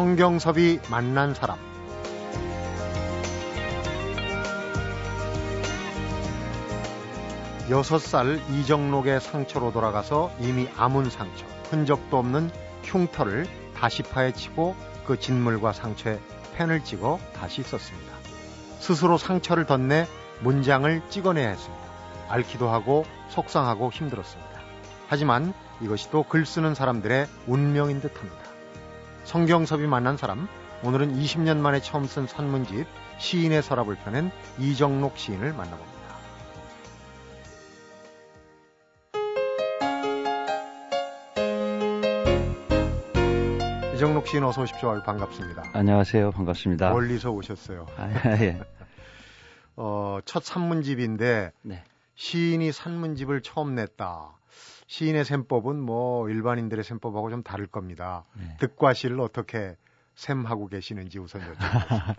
성경섭이 만난 사람 여섯 살 이정록의 상처로 돌아가서 이미 아문 상처, 흔적도 없는 흉터를 다시 파헤치고 그 진물과 상처에 펜을 찍어 다시 썼습니다. 스스로 상처를 덧내 문장을 찍어내야 했습니다. 앓기도 하고 속상하고 힘들었습니다. 하지만 이것이 또 글 쓰는 사람들의 운명인 듯 합니다. 성경섭이 만난 사람, 오늘은 20년 만에 처음 쓴 산문집 시인의 서랍을 펴낸 이정록 시인을 만나봅니다. 이정록 시인 어서 오십시오. 반갑습니다. 안녕하세요. 반갑습니다. 멀리서 오셨어요. 아, 예. 어, 첫 산문집인데 네. 시인이 산문집을 처음 냈다. 시인의 셈법은 뭐 일반인들의 셈법하고 좀 다를 겁니다. 네. 득과 시를 어떻게 셈하고 계시는지 우선 여쭤보겠습니다.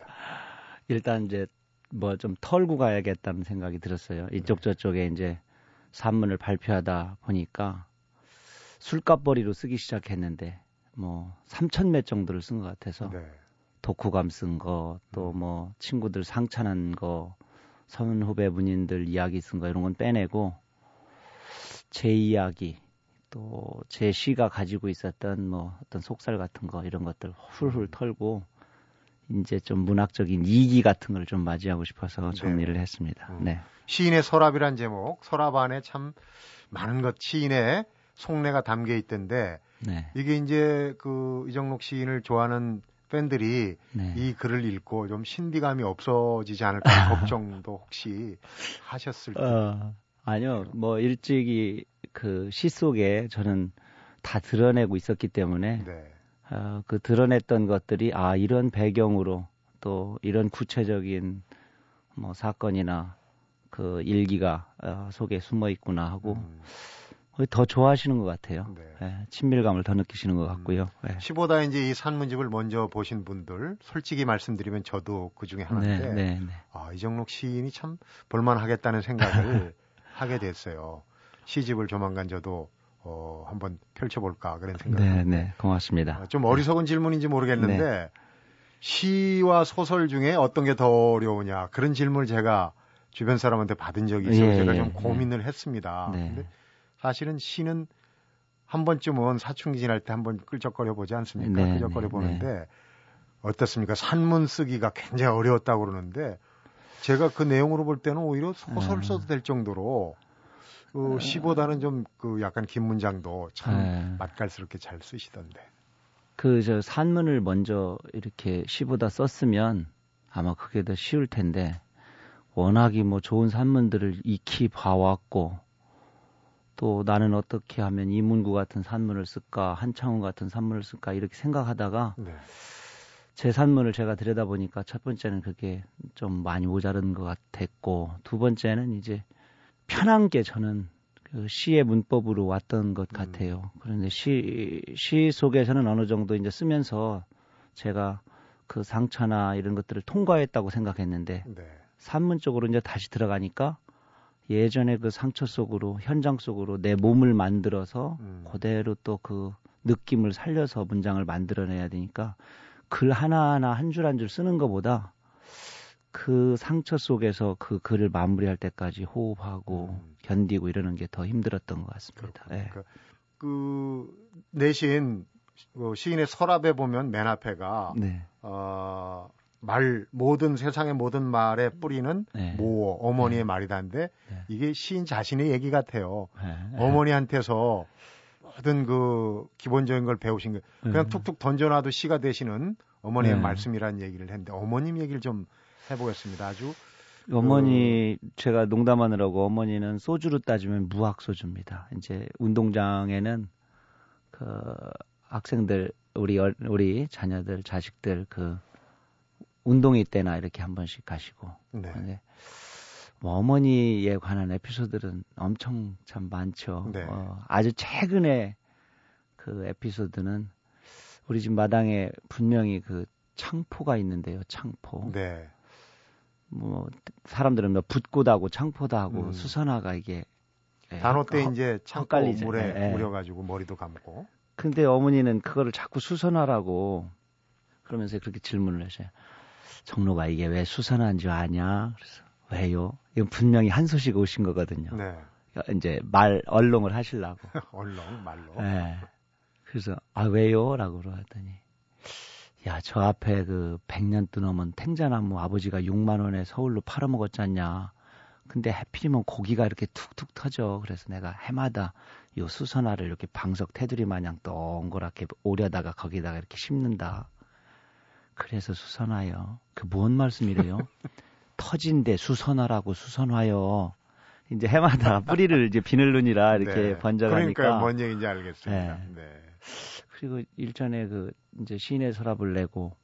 일단 이제 뭐 좀 털고 가야겠다는 생각이 들었어요. 이쪽 네. 저쪽에 이제 산문을 발표하다 보니까 술값벌이로 쓰기 시작했는데 뭐 3천 매 정도를 쓴 것 같아서 네. 독후감 쓴 거, 또 뭐 친구들 상찬한 거, 선후배 문인들 이야기 쓴 거 이런 건 빼내고 제 이야기 또 제 시가 가지고 있었던 뭐 어떤 속살 같은 거 이런 것들 훌훌 털고 이제 좀 문학적인 이기 같은 걸 좀 맞이하고 싶어서 정리를 했습니다. 음. 네. 시인의 서랍이란 제목, 서랍 안에 참 많은 것 시인의 속내가 담겨 있던데 네. 이게 이제 그 이정록 시인을 좋아하는 팬들이 네. 이 글을 읽고 좀 신비감이 없어지지 않을까 걱정도 혹시 하셨을 때. 어, 아니요. 뭐 일찍이 그 시 속에 저는 다 드러내고 있었기 때문에 네. 어, 그 드러냈던 것들이 아 이런 배경으로 또 이런 구체적인 뭐 사건이나 그 일기가 어, 속에 숨어 있구나 하고 음, 더 좋아하시는 것 같아요. 네. 예, 친밀감을 더 느끼시는 것 같고요. 예. 시보다 이제 이 산문집을 먼저 보신 분들 솔직히 말씀드리면 저도 그 중에 하나인데 네, 네, 네. 아, 이정록 시인이 참 볼만하겠다는 생각을 하게 됐어요. 시집을 조만간 저도 어, 한번 펼쳐볼까 그런 생각을 네. 네, 고맙습니다. 아, 좀 어리석은 질문인지 모르겠는데 네. 시와 소설 중에 어떤 게 더 어려우냐 그런 질문을 제가 주변 사람한테 받은 적이 있어서 예, 제가 예, 좀 예. 고민을 했습니다. 네. 근데 사실은 시는 한 번쯤은 사춘기 지날 때 한 번 끌적거려 보지 않습니까? 네, 끌적거려 네, 보는데 어떻습니까? 산문 쓰기가 굉장히 어려웠다고 그러는데 제가 그 내용으로 볼 때는 오히려 소설 아. 써도 될 정도로 그 시보다는 좀 그 약간 긴 문장도 참 네. 맛깔스럽게 잘 쓰시던데. 그 저 산문을 먼저 이렇게 시보다 썼으면 아마 그게 더 쉬울 텐데 워낙이 뭐 좋은 산문들을 익히 봐왔고 또 나는 어떻게 하면 이문구 같은 산문을 쓸까 한창훈 같은 산문을 쓸까 이렇게 생각하다가 네. 제 산문을 제가 들여다보니까 첫 번째는 그게 좀 많이 모자른 것 같았고 두 번째는 이제 편한 게 저는 그 시의 문법으로 왔던 것 음. 같아요. 그런데 시, 시 속에서는 어느 정도 이제 쓰면서 제가 그 상처나 이런 것들을 통과했다고 생각했는데 네. 산문 쪽으로 이제 다시 들어가니까 예전에 그 상처 속으로 현장 속으로 내 몸을 만들어서 음. 그대로 또 그 느낌을 살려서 문장을 만들어내야 되니까 글 하나하나 한 줄 한 줄 쓰는 것보다 그 상처 속에서 그 글을 마무리할 때까지 호흡하고 음. 견디고 이러는 게 더 힘들었던 것 같습니다. 예. 그러니까 그 내신 그 시인의 서랍에 보면 맨 앞에가 네. 어, 말 모든 세상의 모든 말의 뿌리는 네. 모어 어머니의 네. 말이다인데 네. 이게 시인 자신의 얘기 같아요. 예. 어머니한테서 모든 그 기본적인 걸 배우신 거 그냥 음. 툭툭 던져놔도 시가 되시는 어머니의 네. 말씀이라는 얘기를 했는데 어머님 얘기를 좀 해보겠습니다. 아주 어머니 제가 농담하느라고 어머니는 소주로 따지면 무학 소주입니다. 이제 운동장에는 그 학생들 우리 어- 우리 자녀들 자식들 그 운동회 때나 이렇게 한 번씩 가시고 네. 근데 뭐 어머니에 관한 에피소드는 엄청 참 많죠. 네. 어, 아주 최근에 그 에피소드는 우리 집 마당에 분명히 그 창포가 있는데요. 창포. 네. 뭐 사람들은 뭐 붓고다고 창포다고 음. 수선화가 이게 예, 단오 때 헛- 이제 헛갈리죠. 물에 예, 예. 우려가지고 머리도 감고 근데 어머니는 그거를 자꾸 수선화라고 그러면서 그렇게 질문을 하셔요. 정로가 이게 왜 수선한 줄 아냐? 그래서 왜요? 이건 분명히 한 소식 오신 거거든요. 네. 이제 말 얼렁을 하시려고. 얼렁 말로. 네. 그래서 아 왜요?라고 그러더니 야 저 앞에 그 100년 뜨넘은 탱자나무 아버지가 6만 원에 서울로 팔아먹었잖냐. 근데 해필이면 고기가 이렇게 툭툭 터져. 그래서 내가 해마다 요 수선화를 이렇게 방석 테두리 마냥 동그랗게 오려다가 거기다가 이렇게 심는다. 그래서 수선화요. 그뭔 말씀이래요? 터진데 수선화라고 수선화요. 이제 해마다 뿌리를 이제 비늘눈이라 이렇게 네. 번져가니까. 그러니까 뭔 얘기인지 알겠습니다. 네. 네. 그리고 일전에 그 이제 시인의 서랍을 내고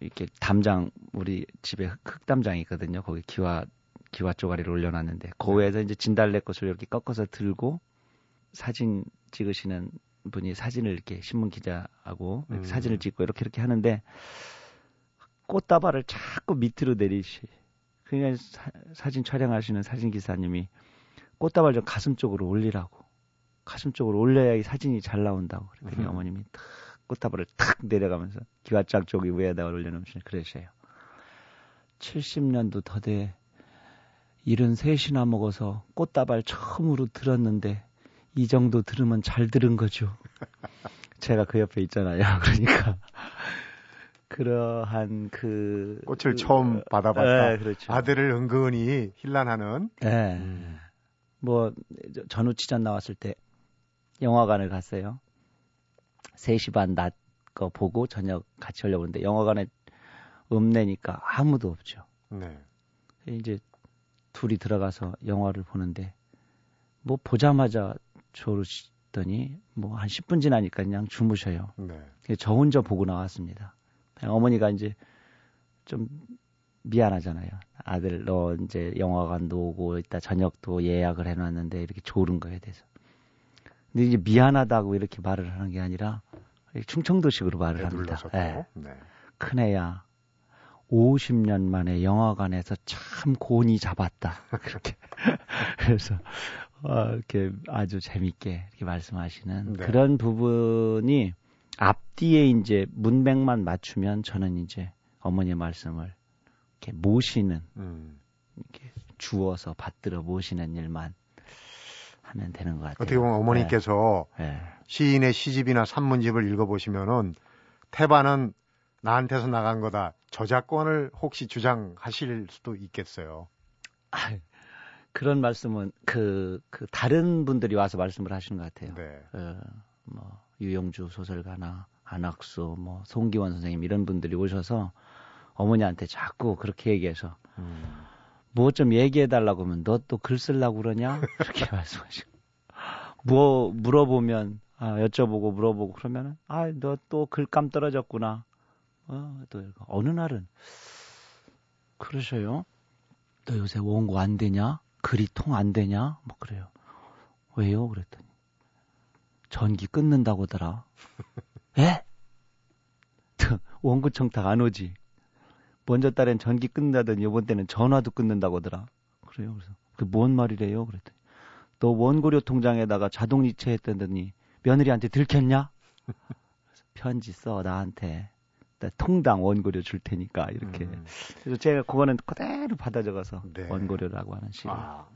이렇게 담장 우리 집에 흙담장이 있거든요. 거기 기와 기와 쪼가리를 올려놨는데 고에서 네. 이제 진달래 꽃을 이렇게 꺾어서 들고 사진 찍으시는 분이 사진을 이렇게 신문 기자하고 음. 사진을 찍고 이렇게 이렇게 하는데 꽃다발을 자꾸 밑으로 내리시. 그러니까 사, 진 촬영하시는 사진 기사님이 꽃다발 좀 가슴 쪽으로 올리라고. 가슴 쪽으로 올려야 이 사진이 잘 나온다고. 그랬더니 음. 어머님이 탁 꽃다발을 탁 내려가면서 기와장 쪽이 위에다 올려놓으시는 그러셔요. 70년도 더 돼. 73이나 먹어서 꽃다발 처음으로 들었는데 이 정도 들으면 잘 들은 거죠. 제가 그 옆에 있잖아요. 그러니까 그러한 그 꽃을 그, 처음 받아봤다. 네, 그렇죠. 아들을 은근히 힐난하는. 네. 음. 뭐 전우치전 나왔을 때 영화관을 갔어요. 3시 반 낮 거 보고 저녁 같이 하려고 했는데 영화관에 음내니까 아무도 없죠. 네. 이제 둘이 들어가서 영화를 보는데 뭐 보자마자 졸으시더니 뭐 한 10분 지나니까 그냥 주무셔요. 네. 저 혼자 보고 나왔습니다. 어머니가 이제 좀 미안하잖아요. 아들 너 이제 영화관도 오고 있다 저녁도 예약을 해놨는데 이렇게 졸은 거에 대해서. 근데 이제 미안하다고 이렇게 말을 하는 게 아니라 충청도식으로 말을 합니다. 네. 네. 큰애야 50년 만에 영화관에서 참 곤이 잡았다. 그렇게. 그래서, 어, 이렇게 아주 재밌게 이렇게 말씀하시는 네. 그런 부분이 앞뒤에 이제 문맥만 맞추면 저는 이제 어머니의 말씀을 이렇게 모시는, 음. 이렇게 주어서 받들어 모시는 일만 하면 되는 것 같아요. 어떻게 보면 어머니께서 네. 네. 시인의 시집이나 산문집을 읽어보시면은 태반은 나한테서 나간 거다. 저작권을 혹시 주장하실 수도 있겠어요. 아, 그런 말씀은 그, 그 다른 분들이 와서 말씀을 하시는 것 같아요. 네. 어, 뭐 유영주 소설가나 안학수, 뭐 송기원 선생님 이런 분들이 오셔서 어머니한테 자꾸 그렇게 얘기해서 음. 뭐좀 얘기해 달라고 하면 너 또 글 쓰려고 그러냐? 그렇게 말씀하시고 뭐 물어보면 아, 여쭤보고 물어보고 그러면은 아 너 또 글감 떨어졌구나 어, 또 어느 날은 그러셔요. 너 요새 원고 안 되냐? 글이 통 안 되냐? 뭐 그래요. 왜요? 그랬더니 전기 끊는다고더라. 에? 원고 청탁 안 오지. 먼저 딸엔 전기 끊는다더니 이번 때는 전화도 끊는다고더라. 그래요. 그래서 그 뭔 말이래요? 그랬더니 너 원고료 통장에다가 자동 이체 했다더니 며느리한테 들켰냐? 편지 써 나한테. 통당 원고료 줄 테니까 이렇게. 음. 그래서 제가 그거는 그대로 받아 적어서 네. 원고료라고 하는 식으로. 아,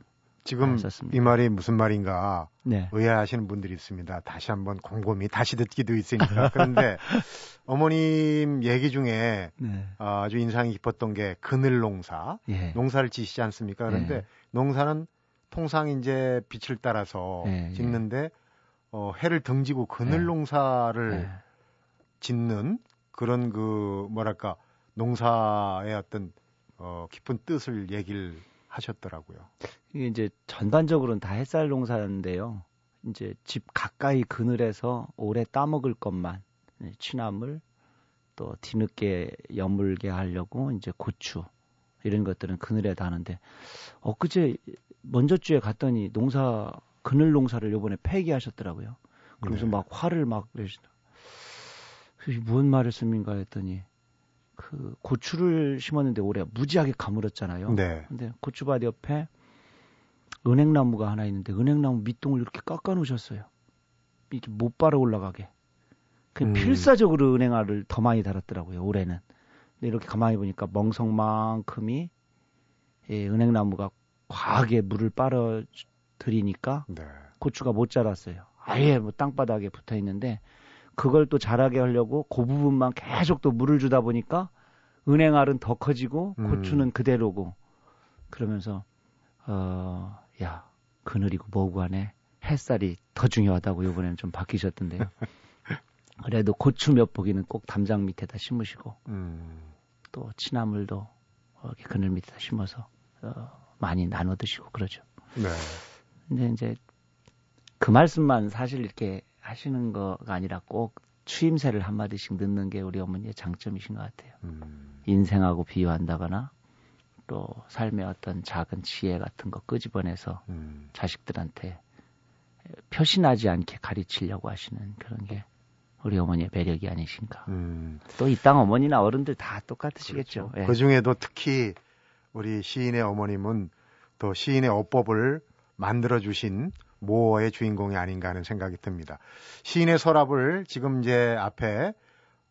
지금 하셨습니다. 이 말이 무슨 말인가 네. 의아하시는 분들이 있습니다. 다시 한번 곰곰이 다시 듣기도 있으니까. 그런데 어머님 얘기 중에 네. 아주 인상이 깊었던 게 그늘 농사, 예. 농사를 지시지 않습니까? 그런데 예. 농사는 통상 이제 빛을 따라서 예, 예. 짓는데 어, 해를 등지고 그늘 예. 농사를 예. 짓는 그런 그 뭐랄까 농사의 어떤 어 깊은 뜻을 얘기를 하셨더라고요. 이게 이제 전반적으로는 다 햇살 농사인데요. 이제 집 가까이 그늘에서 오래 따먹을 것만 네, 취나물 또 뒤늦게 여물게 하려고 이제 고추 이런 것들은 그늘에 다는데 엊그제 먼저 주에 갔더니 농사 그늘 농사를 요번에 폐기하셨더라고요. 그러면서 네. 막 화를 막 내시더라고요. 무슨 말을 씁니까 했더니 그 고추를 심었는데 올해 무지하게 가물었잖아요. 네. 근데 고추밭 옆에 은행나무가 하나 있는데 은행나무 밑동을 이렇게 깎아 놓으셨어요. 이렇게 못 빨아 올라가게. 그 음. 필사적으로 은행알을 더 많이 달았더라고요 올해는. 근데 이렇게 가만히 보니까 멍석만큼이 예, 은행나무가 과하게 물을 빨아 들이니까 네. 고추가 못 자랐어요. 아예 뭐 땅바닥에 붙어 있는데 그걸 또 자라게 하려고 그 부분만 계속 또 물을 주다 보니까 은행알은 더 커지고 음. 고추는 그대로고 그러면서 어 야 그늘이고 뭐고 하네 햇살이 더 중요하다고 이번에는 좀 바뀌셨던데요. 그래도 고추 몇 포기는 꼭 담장 밑에다 심으시고 음. 또 치나물도 이렇게 그늘 밑에다 심어서 어, 많이 나눠 드시고 그러죠. 네. 근데 이제 그 말씀만 사실 이렇게 하시는 거가 아니라 꼭 추임새를 한마디씩 넣는 게 우리 어머니의 장점이신 것 같아요. 음. 인생하고 비유한다거나 또 삶의 어떤 작은 지혜 같은 거 끄집어내서 음. 자식들한테 표시나지 않게 가르치려고 하시는 그런 게 우리 어머니의 매력이 아니신가. 음. 또이 땅 어머니나 어른들 다 똑같으시겠죠. 그렇죠. 예. 그 중에도 특히 우리 시인의 어머님은 또 시인의 어법을 만들어 주신 모어의 주인공이 아닌가 하는 생각이 듭니다. 시인의 서랍을 지금 이제 앞에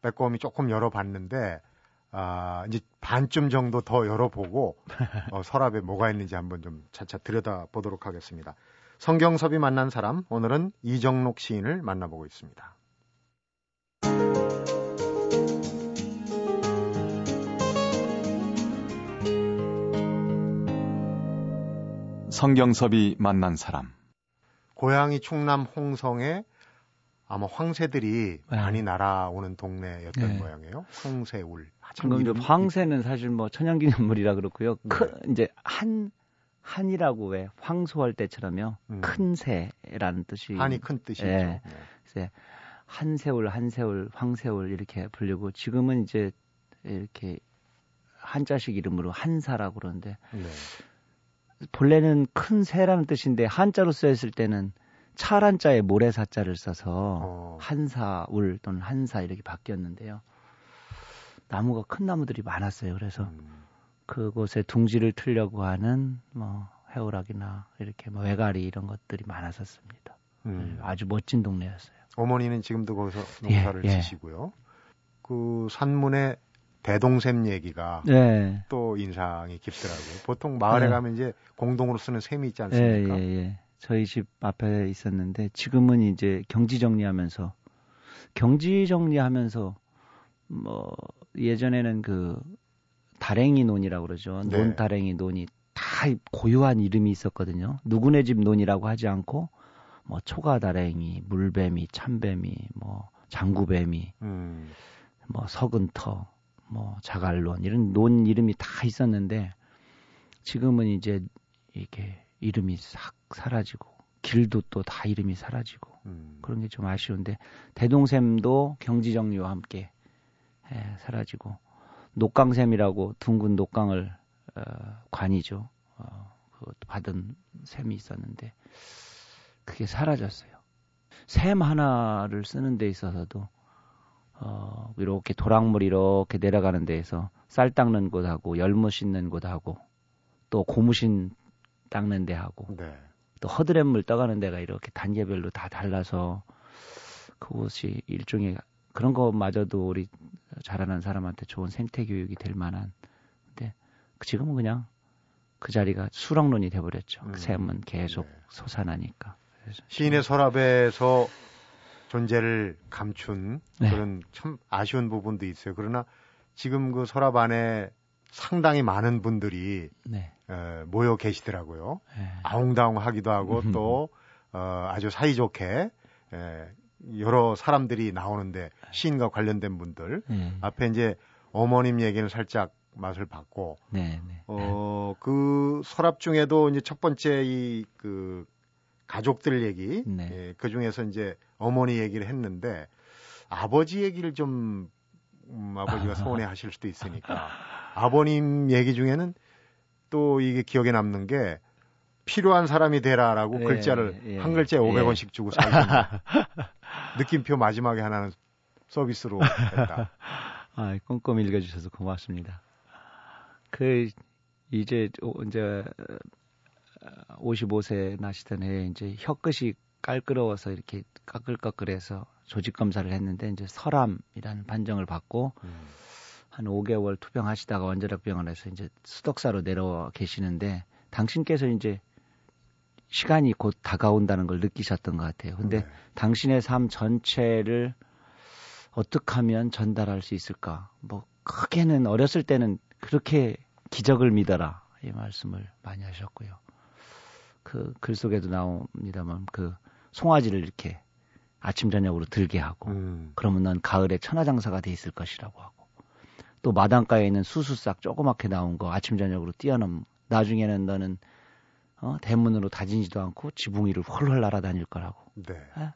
빼꼼히 조금 열어봤는데 아, 이제 반쯤 정도 더 열어보고 어, 서랍에 뭐가 있는지 한번 좀 차차 들여다보도록 하겠습니다. 성경섭이 만난 사람 오늘은 이정록 시인을 만나보고 있습니다. 성경섭이 만난 사람 고향이 충남 홍성에 아마 황새들이 네. 많이 날아오는 동네였던 네. 모양이에요. 황새울. 방금 이름... 황새는 사실 뭐 천연기념물이라 그렇고요. 네. 큰 이제 한 한이라고 왜 황소할 때처럼요. 음. 큰 새라는 뜻이 한이 큰 뜻이죠. 네. 네. 한새울, 한새울, 황새울 이렇게 불리고 지금은 이제 이렇게 한자식 이름으로 한사라고 그러는데 네. 본래는 큰 새라는 뜻인데 한자로 쓰였을 때는 차란자에 모래사자를 써서 어. 한사울 또는 한사 이렇게 바뀌었는데요. 나무가 큰 나무들이 많았어요. 그래서 음. 그곳에 둥지를 틀려고 하는 뭐 해오락이나 이렇게 뭐 외가리 이런 것들이 많았었습니다. 음. 네, 아주 멋진 동네였어요. 어머니는 지금도 거기서 농사를 예, 예. 지시고요. 그 산문에 대동샘 얘기가 네. 또 인상이 깊더라고요. 보통 마을에 네. 가면 이제 공동으로 쓰는 샘이 있지 않습니까? 예, 예, 예. 저희 집 앞에 있었는데 지금은 이제 경지 정리하면서 경지 정리하면서 뭐 예전에는 그 다랭이 논이라고 그러죠. 네. 논 다랭이 논이 다 고유한 이름이 있었거든요. 누구네 집 논이라고 하지 않고 뭐 초가 다랭이, 물뱀이, 참뱀이, 뭐 장구뱀이, 음. 뭐 석은터, 뭐 자갈론 이런 논 이름이 다 있었는데 지금은 이제 이게 이름이 싹 사라지고 길도 또 다 이름이 사라지고 음. 그런 게 좀 아쉬운데 대동샘도 경지정리와 함께 예, 사라지고 녹강샘이라고 둥근 녹강을 어, 관이죠. 어, 그것도 받은 샘이 있었는데 그게 사라졌어요. 샘 하나를 쓰는 데 있어서도 어, 이렇게 도랑물 이렇게 내려가는 데에서 쌀 닦는 곳하고 열무 씻는 곳하고 또 고무신 닦는 데하고 네. 또 허드렛물 떠가는 데가 이렇게 단계별로 다 달라서 그곳이 일종의 그런 것마저도 우리 자라는 사람한테 좋은 생태 교육이 될 만한 근데 지금은 그냥 그 자리가 수렁론이 돼버렸죠. 그 음. 그 샘은 계속 네. 솟아나니까. 시인의 서랍에서 존재를 감춘 네. 그런 참 아쉬운 부분도 있어요. 그러나 지금 그 서랍 안에 상당히 많은 분들이 네. 에, 모여 계시더라고요. 네. 아웅다웅하기도 하고 또 어, 아주 사이좋게 에, 여러 사람들이 나오는데 시인과 관련된 분들 네. 앞에 이제 어머님 얘기는 살짝 맛을 봤고 네, 네. 어그 서랍 중에도 이제 첫 번째 이그 가족들 얘기 네. 예, 그 중에서 이제 어머니 얘기를 했는데 아버지 얘기를 좀 음, 아버지가 서운해 하실 수도 있으니까 아버님 얘기 중에는 또 이게 기억에 남는 게 필요한 사람이 되라라고 예, 글자를 예, 한 글자에 500원씩 주고 살는 느낌표 마지막에 하나는 서비스로 했다. 아, 꼼꼼히 읽어주셔서 고맙습니다. 그 이제 이제 55세 나시던 해에 이제 혀끝이 깔끄러워서 이렇게 까끌까끌해서 조직 검사를 했는데 이제 설암이라는 판정을 받고 음. 한 5개월 투병하시다가 원자력병원에서 이제 수덕사로 내려와 계시는데 당신께서 이제 시간이 곧 다가온다는 걸 느끼셨던 것 같아요. 근데 네. 당신의 삶 전체를 어떻게 하면 전달할 수 있을까? 뭐 크게는 어렸을 때는 그렇게 기적을 믿어라 이 말씀을 많이 하셨고요. 그 글 속에도 나옵니다만 그 송아지를 이렇게 아침 저녁으로 들게 하고 음. 그러면 넌 가을에 천하장사가 돼 있을 것이라고 하고 또 마당가에 있는 수수싹 조그맣게 나온 거 아침 저녁으로 뛰어넘 나중에는 너는 어, 대문으로 다지지도 않고 지붕 위를 헐헐 날아다닐 거라고. 네. 에?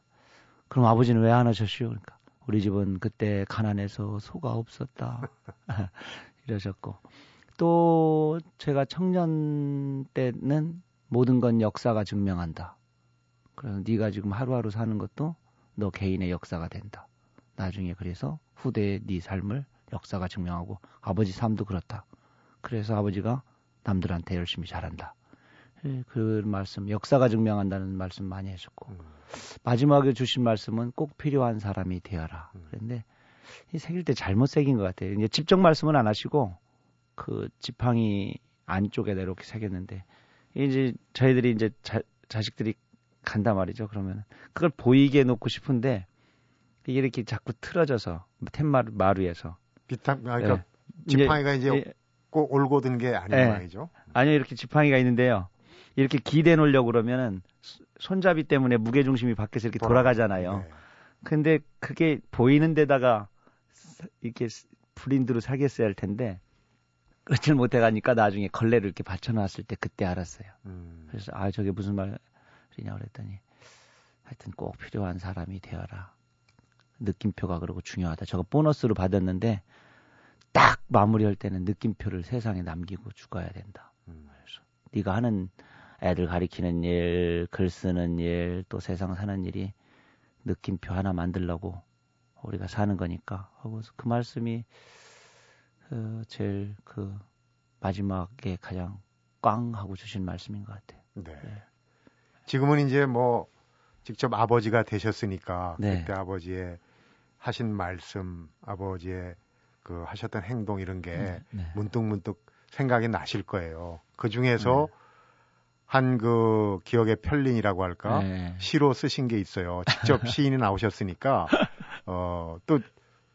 그럼 아버지는 왜 안 하셨슈? 그러니까 우리 집은 그때 가난해서 소가 없었다. 이러셨고 또 제가 청년 때는 모든 건 역사가 증명한다. 그래서 네가 지금 하루하루 사는 것도 너 개인의 역사가 된다. 나중에 그래서 후대의 네 삶을 역사가 증명하고 아버지 삶도 그렇다. 그래서 아버지가 남들한테 열심히 잘한다. 예, 그 말씀, 역사가 증명한다는 말씀 많이 해줬고 음. 마지막에 주신 말씀은 꼭 필요한 사람이 되어라. 음. 그런데 이 새길 때 잘못 새긴 것 같아요. 이제 집적 말씀은 안 하시고 그 지팡이 안쪽에다 이렇게 새겼는데 이제 저희들이 이제 자, 자식들이 간다 말이죠. 그러면 그걸 보이게 놓고 싶은데 이게 이렇게 자꾸 틀어져서 툇마루 마루에서 비타 아, 그러니까 네. 지팡이가 이제, 이제 꼭 올고 든 게 아닌 네. 모양이죠. 아니요 이렇게 지팡이가 있는데요. 이렇게 기대 놓으려고 그러면은 손잡이 때문에 무게 중심이 밖에서 이렇게 돌아가잖아요. 네. 근데 그게 보이는 데다가 이렇게 브린드로 사겠어야 할 텐데 그렇지를 못해 가니까 나중에 걸레를 이렇게 받쳐놨을 때 그때 알았어요. 음. 그래서 아 저게 무슨 말이냐 그랬더니 하여튼 꼭 필요한 사람이 되어라. 느낌표가 그러고 중요하다. 저거 보너스로 받았는데 딱 마무리할 때는 느낌표를 세상에 남기고 죽어야 된다. 음. 그래서 네가 하는 애들 가리키는 일, 글 쓰는 일, 또 세상 사는 일이 느낌표 하나 만들려고 우리가 사는 거니까 하고 그 말씀이 그 제일 그 마지막에 가장 꽝 하고 주신 말씀인 것 같아요. 네. 네. 지금은 이제 뭐 직접 아버지가 되셨으니까 네. 그때 아버지의 하신 말씀, 아버지의 그 하셨던 행동 이런 게 네. 네. 문득문득 생각이 나실 거예요. 그 중에서 네. 한그 기억의 편린이라고 할까 네. 시로 쓰신 게 있어요. 직접 시인이 나오셨으니까 어또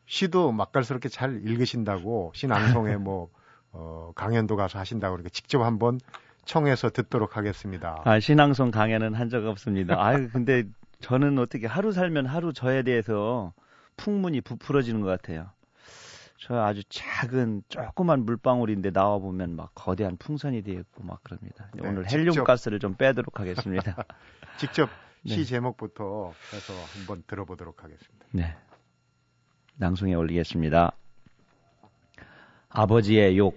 시도 맛깔스럽게 잘 읽으신다고 신앙송에 뭐 어, 강연도 가서 하신다고 그러니까 직접 한번 청해서 듣도록 하겠습니다. 아, 신앙송 강연은 한 적 없습니다. 아, 근데 저는 어떻게 하루 살면 하루 저에 대해서 풍문이 부풀어지는 것 같아요. 저 아주 작은 조그만 물방울인데 나와 보면 막 거대한 풍선이 되어 있고 막 그럽니다. 네, 오늘 헬륨 가스를 좀 빼도록 하겠습니다. 직접 시 네. 제목부터 해서 한번 들어보도록 하겠습니다. 네. 낭송에 올리겠습니다. 아버지의 욕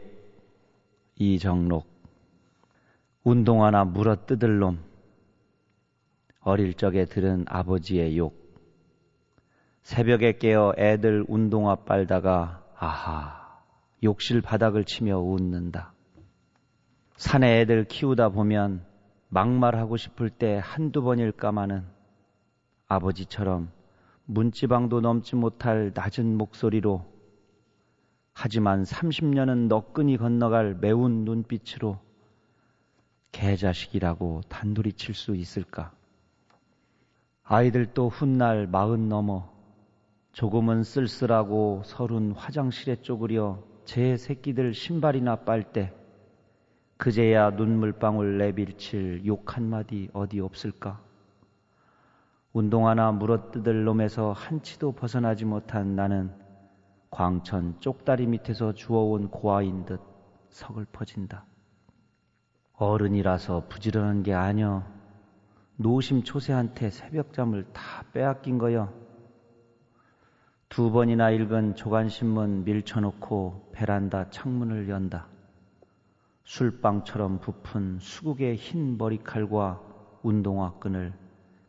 이정록 운동화나 물어 뜯을 놈 어릴 적에 들은 아버지의 욕 새벽에 깨어 애들 운동화 빨다가 아하 욕실 바닥을 치며 웃는다. 산에 애들 키우다 보면 막말하고 싶을 때 한두 번일까마는 아버지처럼 문지방도 넘지 못할 낮은 목소리로 하지만 30년은 너끈히 건너갈 매운 눈빛으로 개자식이라고 단둘이 칠 수 있을까? 아이들도 훗날 마흔 넘어 조금은 쓸쓸하고 서른 화장실에 쪼그려 제 새끼들 신발이나 빨 때 그제야 눈물방울 내빌칠 욕 한마디 어디 없을까? 운동화나 물어뜯을 놈에서 한치도 벗어나지 못한 나는 광천 쪽다리 밑에서 주워온 고아인 듯 서글퍼진다. 어른이라서 부지런한 게 아니여 노심초세한테 새벽잠을 다 빼앗긴 거여. 두 번이나 읽은 조간신문 밀쳐놓고 베란다 창문을 연다. 술빵처럼 부푼 수국의 흰 머리칼과 운동화 끈을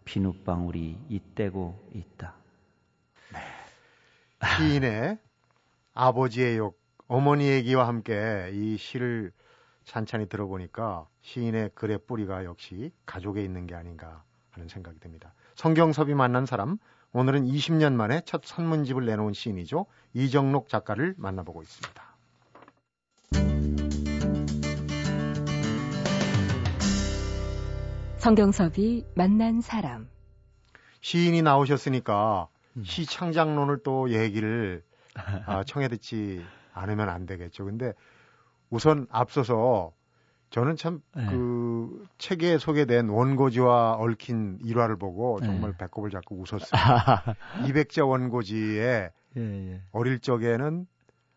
비눗방울이 잇대고 있다. 네. 시인의 아버지의 욕, 어머니 얘기와 함께 이 시를 찬찬히 들어보니까 시인의 글의 뿌리가 역시 가족에 있는 게 아닌가 하는 생각이 듭니다. 성경섭이 만난 사람 오늘은 20년 만에 첫 산문집을 내놓은 시인이죠. 이정록 작가를 만나보고 있습니다. 성경섭이 만난 사람 시인이 나오셨으니까 음. 시 창작론을 또 얘기를 아, 청해 듣지 않으면 안 되겠죠. 근데 우선 앞서서 저는 참그 네. 그 책에 소개된 원고지와 얽힌 일화를 보고 네. 정말 네. 배꼽을 잡고 웃었어요. 200자 원고지에 예, 예. 어릴 적에는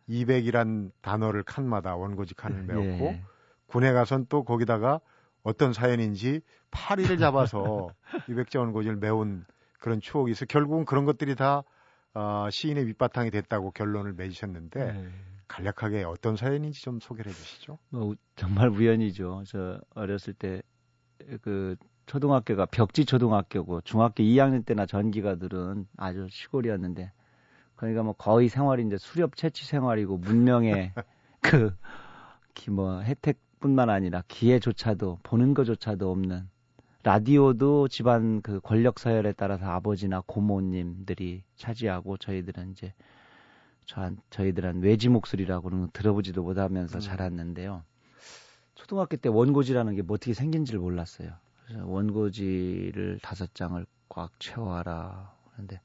200이란 단어를 칸마다 원고지 칸을 메웠고 예. 군에 가선 또 거기다가 어떤 사연인지 파리를 잡아서 200자 원 고지를 메운 그런 추억이 있어. 결국은 그런 것들이 다 어, 시인의 밑바탕이 됐다고 결론을 맺으셨는데 네. 간략하게 어떤 사연인지 좀 소개를 해주시죠. 뭐 정말 우연이죠. 저 어렸을 때 그 초등학교가 벽지 초등학교고 중학교 2학년 때나 전기가들은 아주 시골이었는데 그러니까 뭐 거의 생활이 이제 수렵 채취 생활이고 문명의 그뭐 혜택 뿐만 아니라 기회조차도 보는 것조차도 없는 라디오도 집안 그 권력 서열에 따라서 아버지나 고모님들이 차지하고 저희들은 이제 저한 저희들은 외지 목소리라고는 들어보지도 못하면서 음. 자랐는데요. 초등학교 때 원고지라는 게 뭐 어떻게 생긴지를 몰랐어요. 그래서 원고지를 다섯 장을 꽉 채워라. 그런데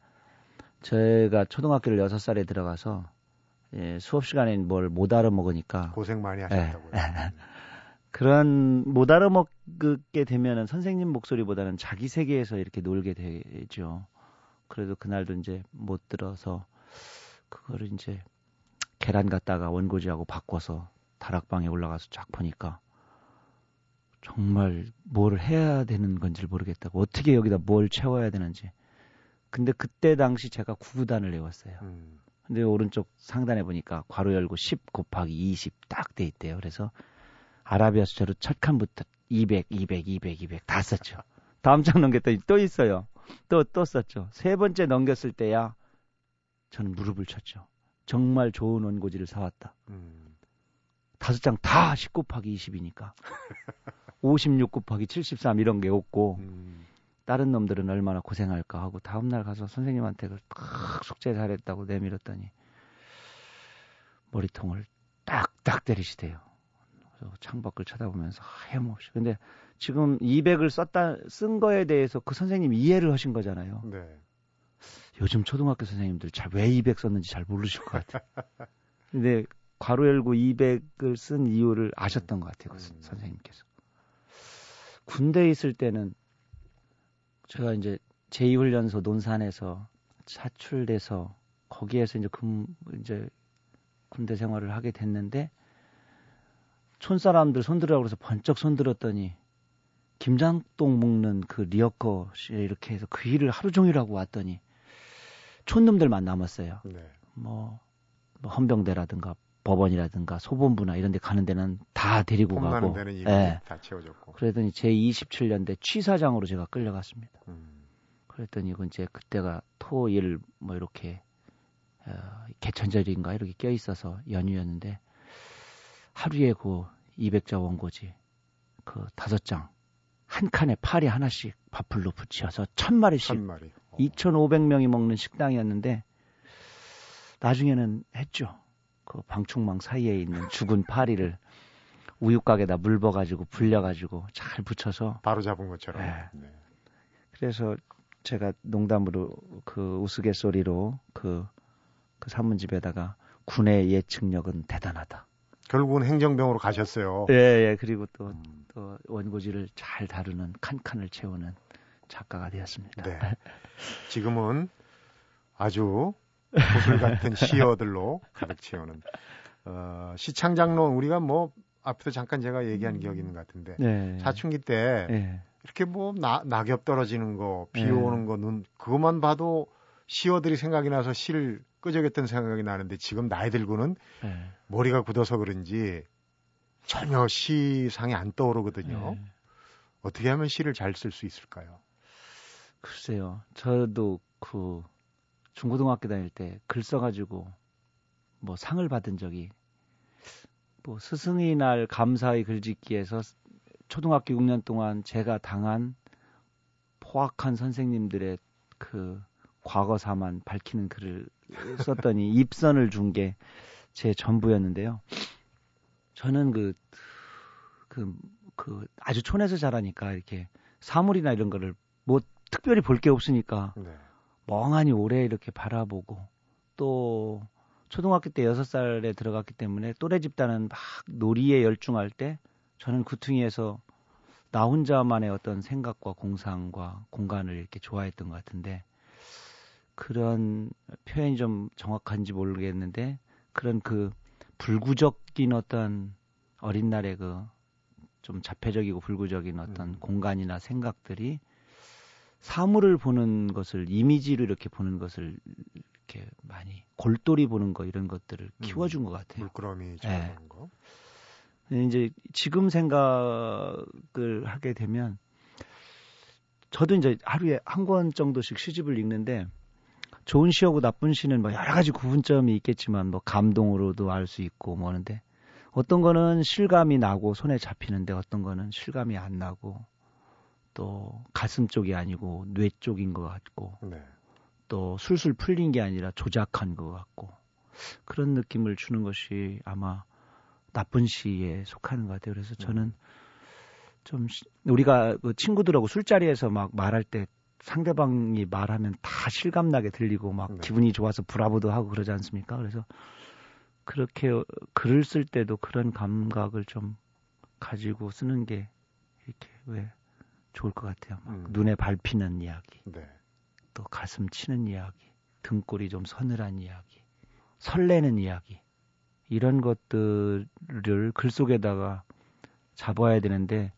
제가 초등학교를 여섯 살에 들어가서 예, 수업 시간에 뭘 못 알아먹으니까 고생 많이 하셨다고요. 예. 그런 못 알아먹게 되면은 선생님 목소리보다는 자기 세계에서 이렇게 놀게 되죠. 그래도 그날도 이제 못 들어서 그거를 이제 계란 갖다가 원고지하고 바꿔서 다락방에 올라가서 쫙 보니까 정말 뭘 해야 되는 건지를 모르겠다고 어떻게 여기다 뭘 채워야 되는지 근데 그때 당시 제가 구구단을 외웠어요. 음. 근데 오른쪽 상단에 보니까 괄호 열고 10 곱하기 20 딱 돼 있대요. 그래서 아라비아 숫자로 첫 칸부터 200, 200, 200, 200 다 썼죠. 다음 장 넘겼더니 또 있어요. 또, 또 썼죠. 세 번째 넘겼을 때야 저는 무릎을 쳤죠. 정말 좋은 원고지를 사왔다. 음. 다섯 장 다 10 곱하기 20이니까. 56 곱하기 73 이런 게 없고, 음. 다른 놈들은 얼마나 고생할까 하고 다음날 가서 선생님한테 딱 숙제 잘했다고 내밀었더니 머리통을 딱딱 때리시대요. 창밖을 쳐다보면서 하염없이. 근데 지금 200을 썼다 쓴 거에 대해서 그 선생님이 이해를 하신 거잖아요. 네. 요즘 초등학교 선생님들 잘 왜 200 썼는지 잘 모르실 것 같아요. 근데 괄호 열고 200을 쓴 이유를 아셨던 것 같아요. 그 음. 선생님께서. 군대에 있을 때는 제가 이제 제2훈련소 논산에서 사출돼서 거기에서 이제 금 이제 군대 생활을 하게 됐는데 촌 사람들 손들으라고 그래서 번쩍 손들었더니 김장동 먹는 그 리어커 이렇게 해서 그 일을 하루 종일 하고 왔더니 촌놈들만 남았어요. 네. 뭐, 뭐 헌병대라든가 법원이라든가 소본부나 이런 데 가는 데는 다 데리고 가고 데는 네. 다 채워졌고 그러더니 제 27년대 취사장으로 제가 끌려갔습니다. 음. 그랬더니 이건 이제 그때가 토일 뭐 이렇게 어, 개천절인가 이렇게 껴 있어서 연휴였는데 하루에 그 200자 원고지 그 다섯 장 한 칸에 팔이 하나씩 밥풀로 붙여서 천 마리씩 천 마리. 2,500명이 먹는 식당이었는데 나중에는 했죠. 그 방충망 사이에 있는 죽은 파리를 우유가게다 물 버가지고 불려가지고 잘 붙여서 바로 잡은 것처럼. 네. 네. 그래서 제가 농담으로 그 우스갯소리로 그, 그 산문집에다가 군의 예측력은 대단하다. 결국은 행정병으로 가셨어요. 예, 예. 그리고 또, 음. 또 원고지를 잘 다루는 칸칸을 채우는 작가가 되었습니다. 네. 지금은 아주 구슬 같은 시어들로 가득 채우는 어, 시창장론 우리가 뭐 앞에서 잠깐 제가 얘기한 기억이 있는 것 같은데 네. 사춘기 때 네. 이렇게 뭐 나, 낙엽 떨어지는 거, 비 네. 오는 거, 눈 그것만 봐도 시어들이 생각이 나서 시를 끄적였던 생각이 나는데 지금 나이 들고는 네. 머리가 굳어서 그런지 전혀 시상이 안 떠오르거든요. 네. 어떻게 하면 시를 잘 쓸 수 있을까요? 글쎄요. 저도 그 중고등학교 다닐 때 글 써가지고 뭐 상을 받은 적이 뭐 스승의 날 감사의 글짓기에서 초등학교 6년 동안 제가 당한 포악한 선생님들의 그 과거사만 밝히는 글을 썼더니 입선을 준 게 제 전부였는데요. 저는 그, 그, 그 아주 촌에서 자라니까 이렇게 사물이나 이런 거를 뭐 특별히 볼 게 없으니까 네. 멍하니 오래 이렇게 바라보고 또 초등학교 때 여섯 살에 들어갔기 때문에 또래 집단은 막 놀이에 열중할 때 저는 구퉁이에서 나 혼자만의 어떤 생각과 공상과 공간을 이렇게 좋아했던 것 같은데 그런 표현이 좀 정확한지 모르겠는데 그런 그 불구적인 어떤 어린 날의 그 좀 자폐적이고 불구적인 어떤 음. 공간이나 생각들이 사물을 보는 것을 이미지로 이렇게 보는 것을 이렇게 많이 골똘히 보는 거 이런 것들을 음. 키워준 것 같아요. 물끄러미 네. 거. 이제 지금 생각을 하게 되면 저도 이제 하루에 한 권 정도씩 시집을 읽는데 좋은 시하고 나쁜 시는 뭐 여러 가지 구분점이 있겠지만 뭐 감동으로도 알 수 있고 뭐 하는데 어떤 거는 실감이 나고 손에 잡히는데 어떤 거는 실감이 안 나고 또 가슴 쪽이 아니고 뇌 쪽인 것 같고 네. 또 술술 풀린 게 아니라 조작한 것 같고 그런 느낌을 주는 것이 아마 나쁜 시에 속하는 것 같아요. 그래서 저는 좀 우리가 그 친구들하고 술자리에서 막 말할 때 상대방이 말하면 다 실감나게 들리고 막 네. 기분이 좋아서 브라보도 하고 그러지 않습니까? 그래서 그렇게 글을 쓸 때도 그런 감각을 좀 가지고 쓰는 게 이렇게 왜 좋을 것 같아요. 음. 눈에 밟히는 이야기. 네. 또 가슴 치는 이야기, 등골이 좀 서늘한 이야기, 설레는 이야기, 이런 것들을 글 속에다가 잡아야 되는데,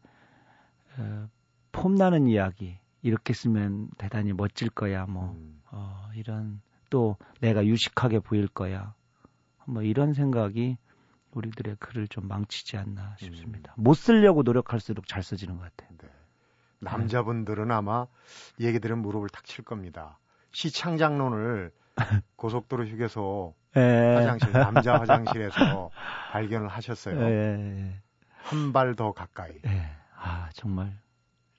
어, 폼나는 이야기, 이렇게 쓰면 대단히 멋질 거야, 뭐, 음. 어, 이런, 또 내가 유식하게 보일 거야, 뭐 이런 생각이 우리들의 글을 좀 망치지 않나 싶습니다. 음. 못 쓰려고 노력할수록 잘 써지는 것 같아요. 네. 남자분들은 아마 얘기 들은 무릎을 탁 칠 겁니다. 시창장론을 고속도로 휴게소 에. 예. 화장실 남자 화장실에서 발견을 하셨어요. 예. 한발 더 가까이. 예. 아 정말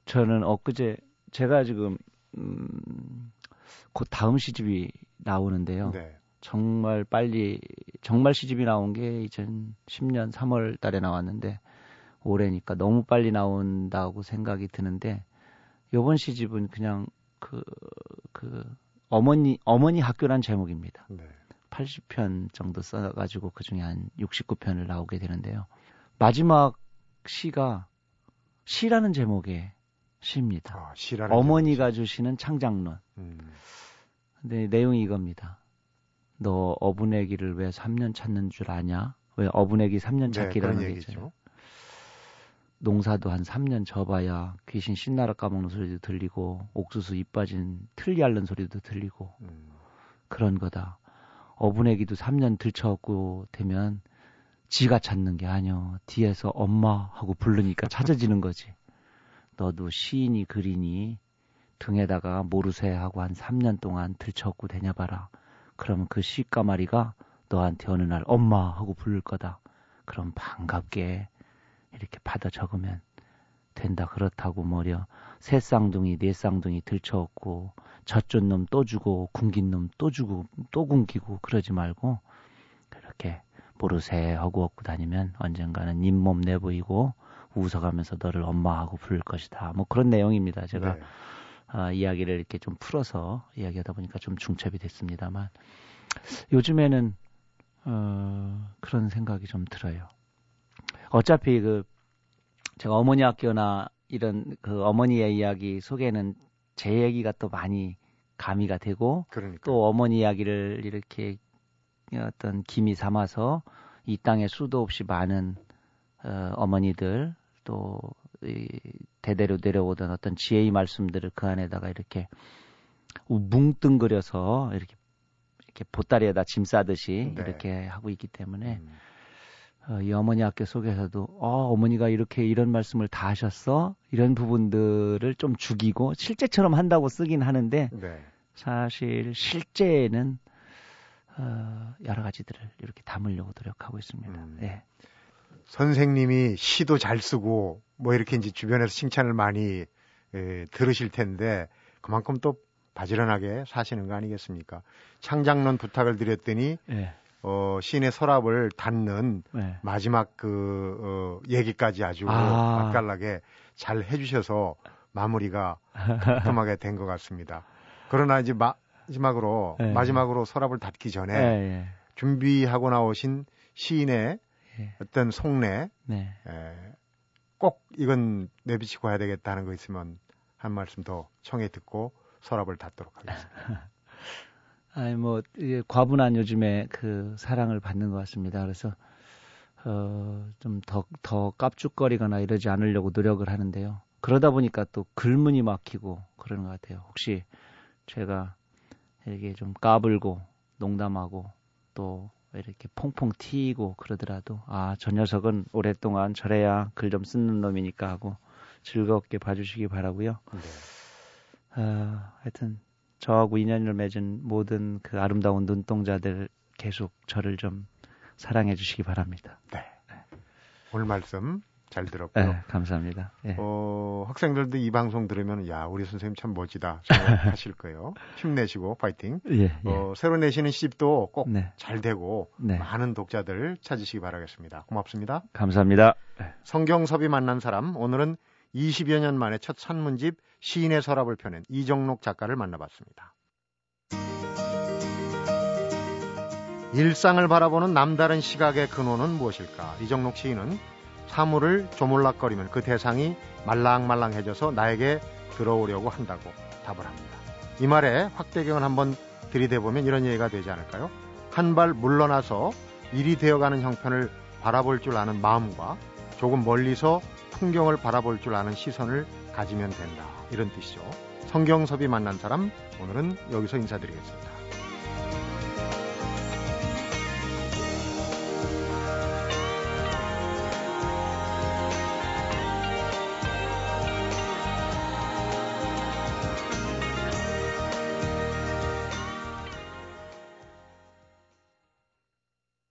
저는 엊그제 제가 지금 음, 곧 다음 시집이 나오는데요. 네. 정말 빨리 정말 시집이 나온 게 2010년 3월 달에 나왔는데 올해니까 너무 빨리 나온다고 생각이 드는데 요번 시집은 그냥 그, 그, 어머니, 어머니 학교란 제목입니다. 네. 80편 정도 써 가지고 그 중에 한 69편을 나오게 되는데요. 마지막 시가 시라는 제목의 시입니다. 아, 어머니가 제목이. 주시는 창작론. 음. 근데 내용이 이겁니다. 너 어분애기를 왜 3년 찾는 줄 아냐? 왜 어분애기 3년 찾기라는 네, 얘기죠. 농사도 한 3년 접어야 귀신 신나라 까먹는 소리도 들리고 옥수수 잎 빠진 틀리 앓는 소리도 들리고 음. 그런 거다. 어분애기도 3년 들쳐갖고 되면 지가 찾는 게 아니여. 뒤에서 엄마 하고 부르니까 찾아지는 거지. 너도 시인이 그리니 등에다가 모르쇠 하고 한 3년 동안 들쳐갖고 되냐 봐라. 그러면 그 시까마리가 너한테 어느 날 엄마 하고 부를 거다. 그럼 반갑게 이렇게 받아 적으면 된다 그렇다고 뭐려 새 쌍둥이 네 쌍둥이 들쳐없고 젖준 놈 또 주고 굶긴 놈 또 주고 또 굶기고 그러지 말고 그렇게 모르세 하고 얻고 다니면 언젠가는 잇몸 내보이고 웃어가면서 너를 엄마하고 부를 것이다. 뭐 그런 내용입니다. 제가 네. 아, 이야기를 이렇게 좀 풀어서 이야기하다 보니까 좀 중첩이 됐습니다만 요즘에는 어, 그런 생각이 좀 들어요. 어차피 그 제가 어머니 학교나 이런 그 어머니의 이야기 속에는 제 얘기가 또 많이 가미가 되고 그러니까. 또 어머니 이야기를 이렇게 어떤 기미 삼아서 이 땅에 수도 없이 많은 어, 어머니들 또 이, 대대로 내려오던 어떤 지혜의 말씀들을 그 안에다가 이렇게 뭉뚱그려서 이렇게 이렇게 보따리에다 짐 싸듯이 네. 이렇게 하고 있기 때문에 음. 어, 이 어머니 학교 속에서도 어, 어머니가 이렇게 이런 말씀을 다 하셨어 이런 부분들을 좀 죽이고 실제처럼 한다고 쓰긴 하는데 네. 사실 실제는 어, 여러 가지들을 이렇게 담으려고 노력하고 있습니다. 음. 네. 선생님이 시도 잘 쓰고 뭐 이렇게 이제 주변에서 칭찬을 많이 에, 들으실 텐데 그만큼 또 바지런하게 사시는 거 아니겠습니까? 창작론 부탁을 드렸더니 예. 어, 시인의 서랍을 닫는 예. 마지막 그 어, 얘기까지 아주 아. 맛깔나게 잘 해주셔서 마무리가 깔끔하게 된 것 같습니다. 그러나 이제 마 지막으로 예. 마지막으로 서랍을 닫기 전에 예, 예. 준비하고 나오신 시인의 예. 어떤 속내 네. 에, 꼭 이건 내비치고 해야 되겠다는 거 있으면 한 말씀 더 청해 듣고 서랍을 닫도록 하겠습니다. 아니 뭐 이게 과분한 요즘에 그 사랑을 받는 것 같습니다. 그래서 어좀 더더 깝죽거리거나 이러지 않으려고 노력을 하는데요. 그러다 보니까 또 글문이 막히고 그러는 것 같아요. 혹시 제가 이렇게 좀 까불고 농담하고 또 이렇게 퐁퐁 튀고 그러더라도 아 저 녀석은 오랫동안 저래야 글 좀 쓰는 놈이니까 하고 즐겁게 봐주시기 바라고요. 네. 아, 하여튼 저하고 인연을 맺은 모든 그 아름다운 눈동자들 계속 저를 좀 사랑해 주시기 바랍니다. 네. 오늘 말씀 잘 들었고요. 네, 감사합니다. 예. 어, 학생들도 이 방송 들으면 야 우리 선생님 참 멋지다 생각하실 거예요. 힘내시고 파이팅. 예, 예. 어, 새로 내시는 시집도 꼭잘 네, 되고 네. 많은 독자들 찾으시기 바라겠습니다. 고맙습니다. 감사합니다. 네. 성경섭이 만난 사람 오늘은 20여 년 만에 첫 산문집 시인의 서랍을 펴낸 이정록 작가를 만나봤습니다. 일상을 바라보는 남다른 시각의 근원은 무엇일까? 이정록 시인은 사물을 조물락거리면 그 대상이 말랑말랑해져서 나에게 들어오려고 한다고 답을 합니다. 이 말에 확대경을 한번 들이대보면 이런 얘기가 되지 않을까요? 한 발 물러나서 일이 되어가는 형편을 바라볼 줄 아는 마음과 조금 멀리서 풍경을 바라볼 줄 아는 시선을 가지면 된다. 이런 뜻이죠. 성경섭이 만난 사람, 오늘은 여기서 인사드리겠습니다.